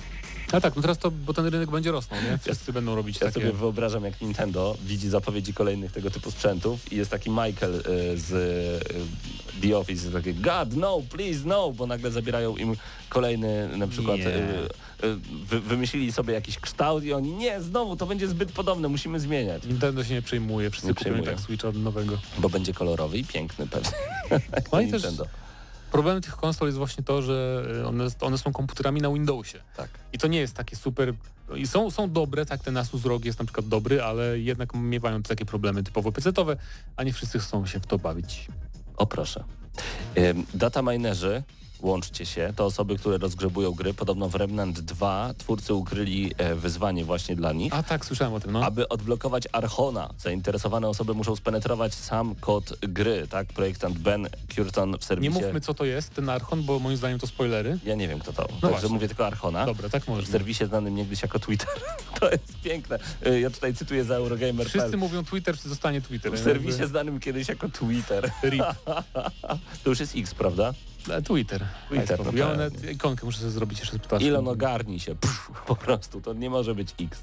Ale tak, no teraz to, bo ten rynek będzie rosnął, nie? Wszyscy będą robić Ja takie... sobie wyobrażam, jak Nintendo widzi zapowiedzi kolejnych tego typu sprzętów i jest taki Michael y, z y, The Office, jest taki God, no, please, no, bo nagle zabierają im kolejny, na przykład Nie. y, y, wy, wymyślili sobie jakiś kształt i oni, nie, znowu, to będzie zbyt podobne, musimy zmieniać, Nintendo się nie przejmuje, wszyscy Nie kupują tak Switcha od nowego. bo będzie kolorowy i piękny pewnie. No i też. Problemem tych konsol jest właśnie to, że y, one, one są komputerami na Windowsie. Tak. I to nie jest takie super... I są, są dobre, tak ten Asus ROG jest na przykład dobry, ale jednak miewają takie problemy typowo PC-owe, a nie wszyscy chcą się w to bawić. O proszę. Data minerzy, łączcie się, to osoby, które rozgrzebują gry. Podobno w Remnant 2 twórcy ukryli e, wyzwanie właśnie dla nich. A tak, słyszałem o tym, no. Aby odblokować Archona, zainteresowane osoby muszą spenetrować sam kod gry, tak? Projektant Ben Curton w Nie serwisie... mówmy, co to jest, ten Archon, bo moim zdaniem to spoilery. Ja nie wiem, kto to. Także No właśnie. mówię tylko Archona. Dobra, tak W można. serwisie znanym niegdyś jako Twitter. to jest piękne. Y, Ja tutaj cytuję za Eurogamer. Wszyscy mówią Twitter, czy zostanie Twitter. W nie? serwisie znanym kiedyś jako Twitter. RIP. To już jest X, prawda? E, Twitter. Twitter, no ja nawet ikonkę muszę sobie zrobić jeszcze z ptaszkiem. Ilon ogarnij się. Pff, po prostu. To nie może być X.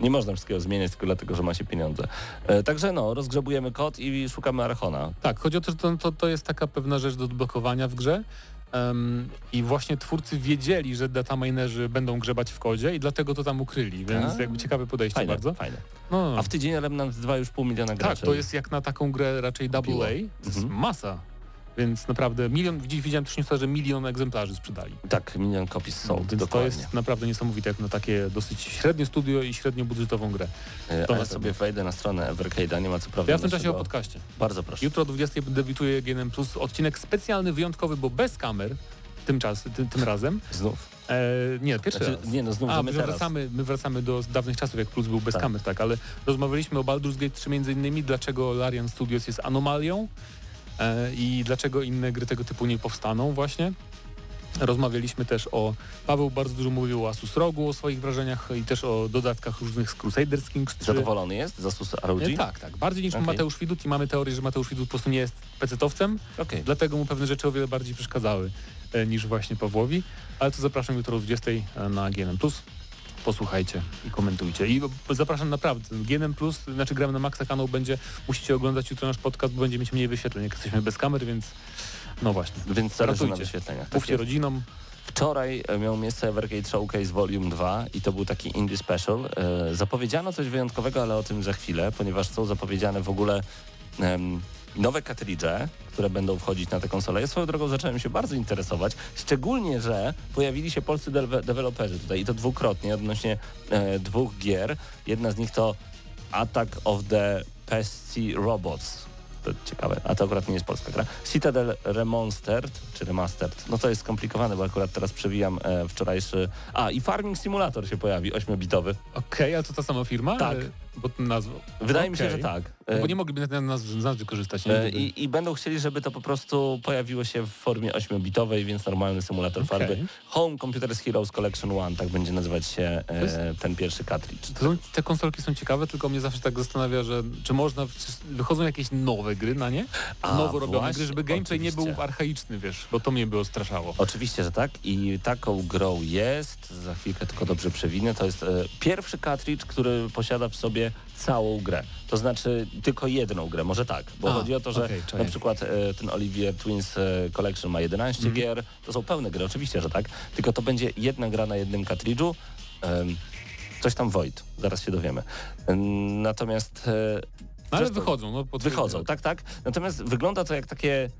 Nie można wszystkiego zmieniać tylko dlatego, że ma się pieniądze. E, także no, rozgrzebujemy kod i szukamy Archona. Tak, chodzi o to, że to, to, to jest taka pewna rzecz do odblokowania w grze. Em, I właśnie twórcy wiedzieli, że dataminerzy będą grzebać w kodzie i dlatego to tam ukryli, więc A. jakby ciekawe podejście Fajne, bardzo. fajne. No, A w tydzień Remnant 2 już pół miliona tak, graczy. to jest jak na taką grę raczej AA, to jest Mhm. masa. Więc naprawdę milion, dziś widziałem też newsy, że milion egzemplarzy sprzedali. Tak, milion copies sold, więc dokładnie. to jest naprawdę niesamowite jak na takie dosyć średnie studio i średnio budżetową grę. E, to ja sobie wejdę na stronę Evercade'a, nie ma co prawda Ja w tym czasie o podcaście. Bardzo proszę. Jutro o 20 debiutuje GNM Plus odcinek specjalny, wyjątkowy, bo bez kamer tym, czas, tym, tym razem. Znów. E, nie, pierwszy Znaczy, raz. nie no, znów, A, my teraz. wracamy, my wracamy do dawnych czasów, jak Plus był bez Tak. kamer, tak, ale rozmawialiśmy o Baldur's Gate 3 między innymi, dlaczego Larian Studios jest anomalią i dlaczego inne gry tego typu nie powstaną właśnie. Rozmawialiśmy też o, Paweł bardzo dużo mówił o Asus Rogu, o swoich wrażeniach i też o dodatkach różnych z Crusaders Kings 3. Zadowolony jest z Asus ROG? E, Tak, tak. Bardziej niż Okej. Mateusz Widut i mamy teorię, że Mateusz Widut po prostu nie jest pecetowcem, Okej. dlatego mu pewne rzeczy o wiele bardziej przeszkadzały e, niż właśnie Pawłowi. Ale to zapraszam jutro o 20 na GNM+. Posłuchajcie i komentujcie. I zapraszam naprawdę. GNM+, znaczy Gram na Maxa kanał będzie, musicie oglądać jutro nasz podcast, bo będzie mieć mniej wyświetleń, jak jesteśmy bez kamer, więc no właśnie. Więc zależy na wyświetleniach. Tak Mówcie jest. rodzinom. Wczoraj e, miał miejsce Evercade Showcase Volume 2 i to był taki indie special. E, zapowiedziano coś wyjątkowego, ale o tym za chwilę, ponieważ są zapowiedziane w ogóle nowe kartridże, które będą wchodzić na tę konsolę. Ja swoją drogą zacząłem się bardzo interesować, szczególnie, że pojawili się polscy dewe- deweloperzy tutaj i to dwukrotnie odnośnie e, dwóch gier. Jedna z nich to Attack of the Pesty Robots. To ciekawe, a to akurat nie jest polska gra. Citadel Remonstered, czy Remastered, no to jest skomplikowane, bo akurat teraz przewijam e, wczorajszy... A, i Farming Simulator się pojawi, 8-bitowy. Okej, a to ta sama firma? Tak. E, Bo nazwa... Wydaje mi się, że tak. No E, bo nie mogliby na nazwy korzystać. Nie? E, I, I będą chcieli, żeby to po prostu pojawiło się w formie 8-bitowej, więc normalny symulator Okej. farby. Home Computers Heroes Collection One, tak będzie nazywać się e, ten pierwszy cartridge. Są, te konsolki są ciekawe, tylko mnie zawsze tak zastanawia, że czy można, wychodzą jakieś nowe gry na nie? A, Nowo robione właśnie, gry, żeby gameplay nie oczywiście. był archaiczny, wiesz, bo to mnie by ostraszało. Oczywiście, że tak i taką grą jest, za chwilkę tylko dobrze przewinę, to jest e, pierwszy cartridge, który posiada w sobie całą grę. To znaczy tylko jedną grę, może tak, bo A, chodzi o to, że czaję. na przykład e, ten Olivier Twins e, Collection ma 11 Mhm. gier, to są pełne gry, oczywiście, że tak, tylko to będzie jedna gra na jednym cartridge'u, em, coś tam Void, zaraz się dowiemy. Em, Natomiast e, No, ale wychodzą. No. Wychodzą, tak, tak. Natomiast wygląda to jak takie,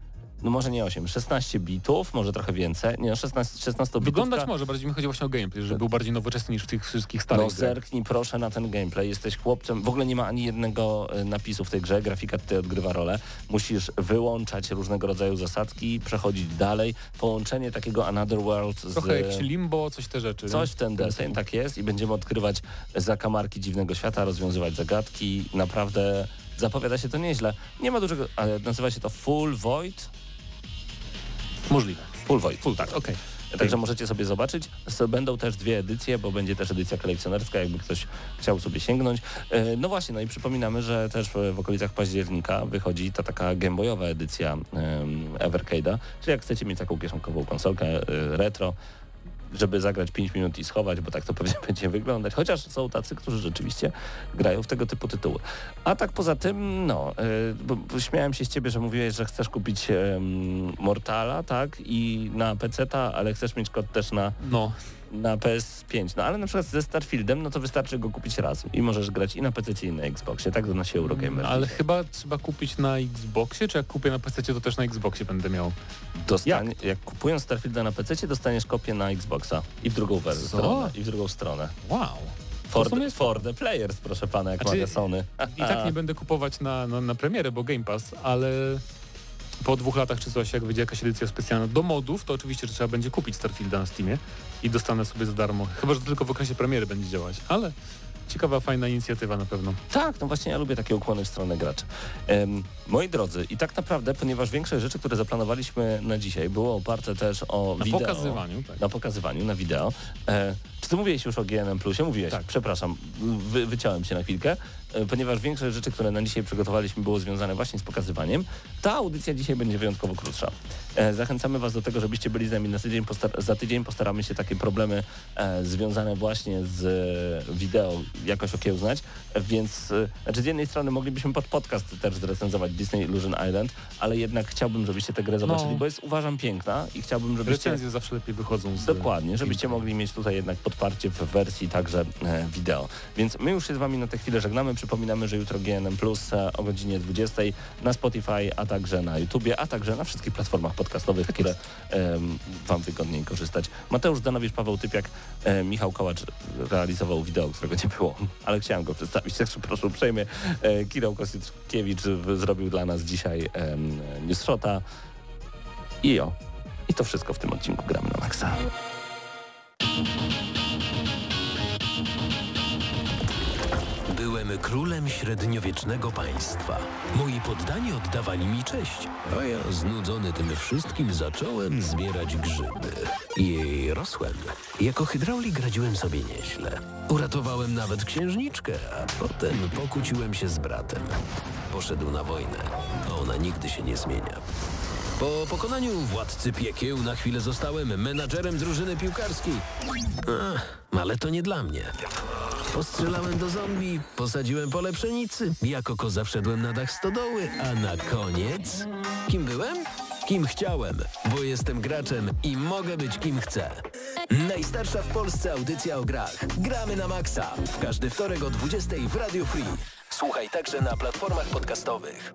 no może nie 8, 16 bitów, może trochę więcej. Nie, no 16, 16 bitów. Wyglądać może, bardziej mi chodzi właśnie o gameplay, żeby był bardziej nowoczesny niż w tych wszystkich starych No zerknij proszę na ten gameplay, jesteś chłopcem, w ogóle nie ma ani jednego e, napisu w tej grze, grafika tutaj odgrywa rolę. Musisz wyłączać różnego rodzaju zasadki, przechodzić dalej. Połączenie takiego Another World z... Trochę jak Limbo, coś te rzeczy. Coś w ten deseń, tak jest i będziemy odkrywać zakamarki dziwnego świata, rozwiązywać zagadki. Naprawdę zapowiada się to nieźle. Nie ma dużego, ale nazywa się to Full Void. Możliwe. Full Void. Full, tak, okej. Także możecie sobie zobaczyć. Będą też dwie edycje, bo będzie też edycja kolekcjonerska, jakby ktoś chciał sobie sięgnąć. E, No właśnie, no i przypominamy, że też w okolicach października wychodzi ta taka gameboyowa edycja Evercade'a, czyli jak chcecie mieć taką kieszonkową konsolkę e, retro, żeby zagrać 5 minut i schować, bo tak to pewnie będzie wyglądać. Chociaż są tacy, którzy rzeczywiście grają w tego typu tytuły. A tak poza tym, no, y, bo śmiałem się z ciebie, że mówiłeś, że chcesz kupić Mortala, tak? I na PC-ta, ale chcesz mieć kod też na, No, na PS5. No ale na przykład ze Starfieldem, no to wystarczy go kupić raz i możesz grać i na PC i na Xboxie, tak? To nasi Eurogamer. ale chyba trzeba kupić na Xboxie, czy jak kupię na PC, to też na Xboxie będę miał. Dostań, jak? kupując Starfielda na PC, dostaniesz kopię na Xboxa i w drugą wersję, stronę, i w drugą stronę. Wow. For, sumie the, for the players, proszę pana, jak Znaczy, mawia Sony. I tak nie będę kupować na, na, na premierę, bo Game Pass, ale po dwóch latach czy coś, jak wyjdzie jakaś edycja specjalna do modów, to oczywiście, że trzeba będzie kupić Starfielda na Steamie i dostanę sobie za darmo. Chyba, że tylko w okresie premiery będzie działać, ale ciekawa, fajna inicjatywa na pewno. Tak, no właśnie ja lubię takie ukłony w stronę graczy. Em, moi drodzy, i tak naprawdę, ponieważ większość rzeczy, które zaplanowaliśmy na dzisiaj, było oparte też o Na wideo. pokazywaniu, tak. Na pokazywaniu, na wideo. E, czy ty mówiłeś już o GNM Plusie? Mówiłeś, Tak. przepraszam, wy, wyciąłem się na chwilkę, e, ponieważ większość rzeczy, które na dzisiaj przygotowaliśmy było związane właśnie z pokazywaniem. Ta audycja dzisiaj będzie wyjątkowo krótsza. E, zachęcamy Was do tego, żebyście byli z nami na tydzień. Za tydzień postaramy się takie problemy e, związane właśnie z e, wideo jakoś okiełznać, więc e, znaczy z jednej strony moglibyśmy pod podcast też zrecenzować Disney Illusion Island, ale jednak chciałbym, żebyście tę grę zobaczyli, No. bo jest uważam piękna i chciałbym, żebyście... Recenzje zawsze lepiej wychodzą z... Dokładnie, żebyście mogli mieć tutaj jednak podparcie w wersji także e, wideo. Więc my już się z Wami na tę chwilę żegnamy. Przypominamy, że jutro GNM Plus e, o godzinie 20 na Spotify, a także na YouTubie, a także na wszystkich platformach podcastowych, które em, Wam wygodniej korzystać. Mateusz Zdanowicz, Paweł Typiak, e, Michał Kołacz realizował wideo, którego nie było, ale chciałem go przedstawić, także proszę uprzejmie. E, Kirał Kosickiewicz w- zrobił dla nas dzisiaj Shota. I o, i to wszystko w tym odcinku Gramy na Maxa. Królem średniowiecznego państwa. Moi poddani oddawali mi cześć, a ja znudzony tym wszystkim zacząłem zbierać grzyby. I rosłem. Jako hydraulik radziłem sobie nieźle. Uratowałem nawet księżniczkę, a potem pokłóciłem się z bratem. Poszedł na wojnę, a ona nigdy się nie zmienia. Po pokonaniu władcy piekieł na chwilę zostałem menadżerem drużyny piłkarskiej. Ach, ale to nie dla mnie. Postrzelałem do zombie, posadziłem pole pszenicy, jako koza wszedłem na dach stodoły, a na koniec... Kim byłem? Kim chciałem, bo jestem graczem i mogę być kim chcę. Najstarsza w Polsce audycja o grach. Gramy na maksa. W każdy wtorek o 20 w Radio Free. Słuchaj także na platformach podcastowych.